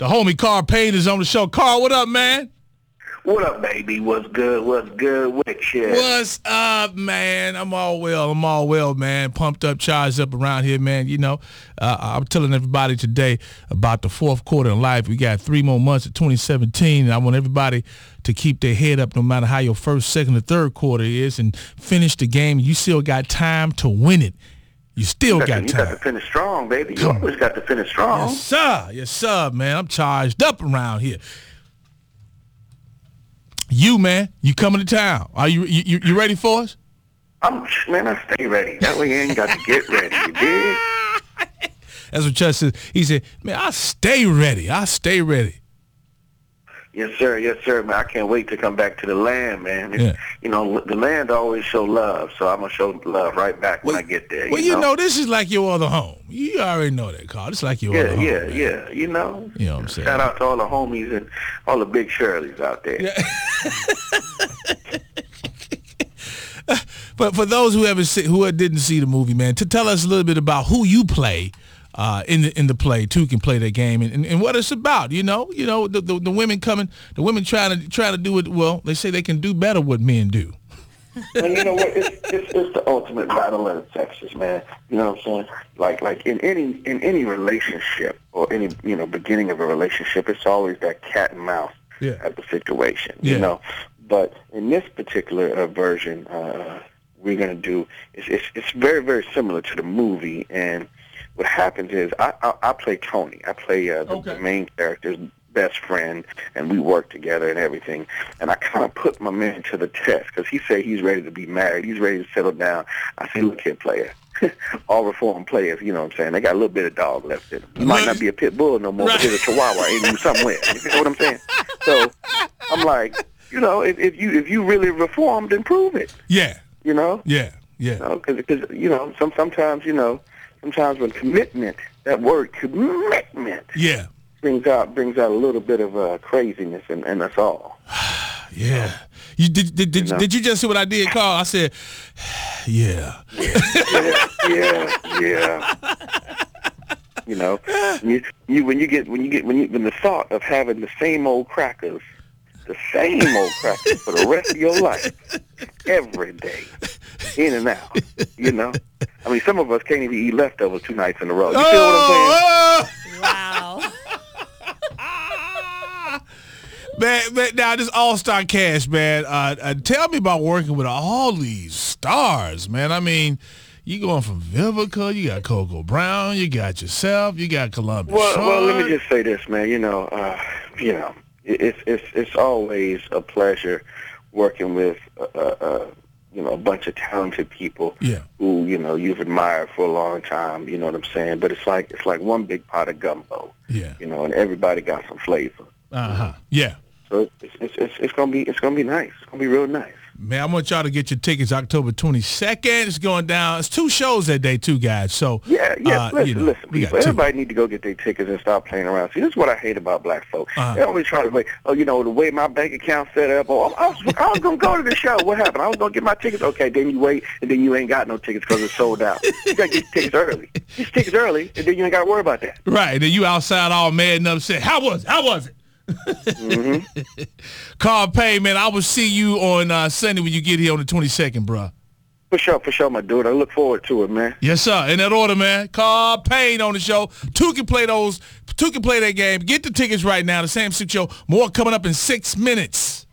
The homie Carl Payne is on the show. Carl, what up, man? What up, baby? What's good? What's good with you? What's up, man? I'm all well. I'm all well, man. Pumped up, charged up around here, man. You know, uh, I'm telling everybody today about the fourth quarter in life. We got three more months of 2017, and I want everybody to keep their head up no matter how your first, second, or third quarter is and finish the game. You still got time to win it. You still you got, got to, time. You got to finish strong, baby. You always got to finish strong. Yes, sir. Yes, sir, man. I'm charged up around here. You, man, you coming to town. Are you you, you ready for us? I'm man, I stay ready. That way you ain't got to get ready. You dig? That's what Chuck said. He said, man, I stay ready. I stay ready. Yes, sir. Yes, sir, man. I can't wait to come back to the land, man. It's, Yeah. You know, the land always show love, so I'm gonna show love right back when I get there. Well, you, you know, this is like your other home. You already know that, Carl. It's like your Yeah, other home. yeah, man. yeah. You know. You know what I'm saying? Shout out to all the homies and all the big Shirleys out there. But for those who haven't see, who didn't see the movie, man, to tell us a little bit about who you play uh, in the in the play, Two, can play that game and, and, and what it's about. You know, you know the, the the women coming, the women trying to trying to do it. Well, they say they can do better what men do. and you know what? It's, it's, it's the ultimate battle of the sexes, man. You know what I'm saying? Like like in any in any relationship or any you know beginning of a relationship, it's always that cat and mouse Yeah. of situation. Yeah. You know, but in this particular uh, version, uh, we're gonna do it's, it's it's very very similar to the movie and. What happens is I I, I play Tony. I play uh, the, Okay. the main character's best friend, and we work together and everything. And I kind of put my man to the test because he said he's ready to be married. He's ready to settle down. I say, look here, player. All reformed players, you know what I'm saying? They got a little bit of dog left in them. You might not be a pit bull no more, but there's a chihuahua in you somewhere. You know what I'm saying? So I'm like, you know, if, if you if you really reformed, then prove it. Yeah, You know, yeah, yeah. You know, because because you know, some sometimes you know, sometimes when commitment, that word commitment Yeah, brings out brings out a little bit of uh, craziness in, in us all. yeah. You did did did, know. did you just see what I did, Carl? I said, yeah. yeah, yeah, yeah. You know, you, you when you get when you get when you when the thought of having the same old crackers, the same old crackers for the rest of your life, every day, in and out. You know, I mean, some of us can't even eat leftovers two nights in a row. You feel what I'm saying? Oh, Wow. oh. Man, man, now this All Star cast, man. Uh, uh, tell me about working with all these stars, man. I mean, you going from Vivica, you got Coco Brown, you got yourself, you got Columbus. Well, well, let me just say this, man. You know, uh, you know, it, it's it's it's always a pleasure working with uh, uh, you know a bunch of talented people Yeah. who you know you've admired for a long time. You know what I'm saying? But it's like it's like one big pot of gumbo. Yeah. You know, and everybody got some flavor. Uh huh. Yeah. So it's it's it's, it's gonna be it's gonna be nice. It's gonna be real nice. Man, I want y'all to get your tickets October 22nd. It's going down. It's two shows that day, too, guys. So, Yeah, yeah. uh, listen, you know, listen, people. Everybody need to go get their tickets and stop playing around. See, this is what I hate about black folks. Uh-huh. They always try to like, oh, you know, the way my bank account set up. Oh, I was, I was gonna go to the show. What happened? I was gonna get my tickets. Okay, then you wait, and then you ain't got no tickets because it's sold out. You gotta get tickets early. Get tickets early, and then you ain't got to worry about that. Right. And then you outside all mad and upset. How was it? How was it? Mm-hmm. Carl Payne, man, I will see you on uh, Sunday when you get here on the 22nd, bro. For sure, for sure, my dude. I look forward to it, man. Yes, sir. In that order, man. Carl Payne on the show. Two can play those. Two can play that game. Get the tickets right now. The Sam Six Show. More coming up in six minutes.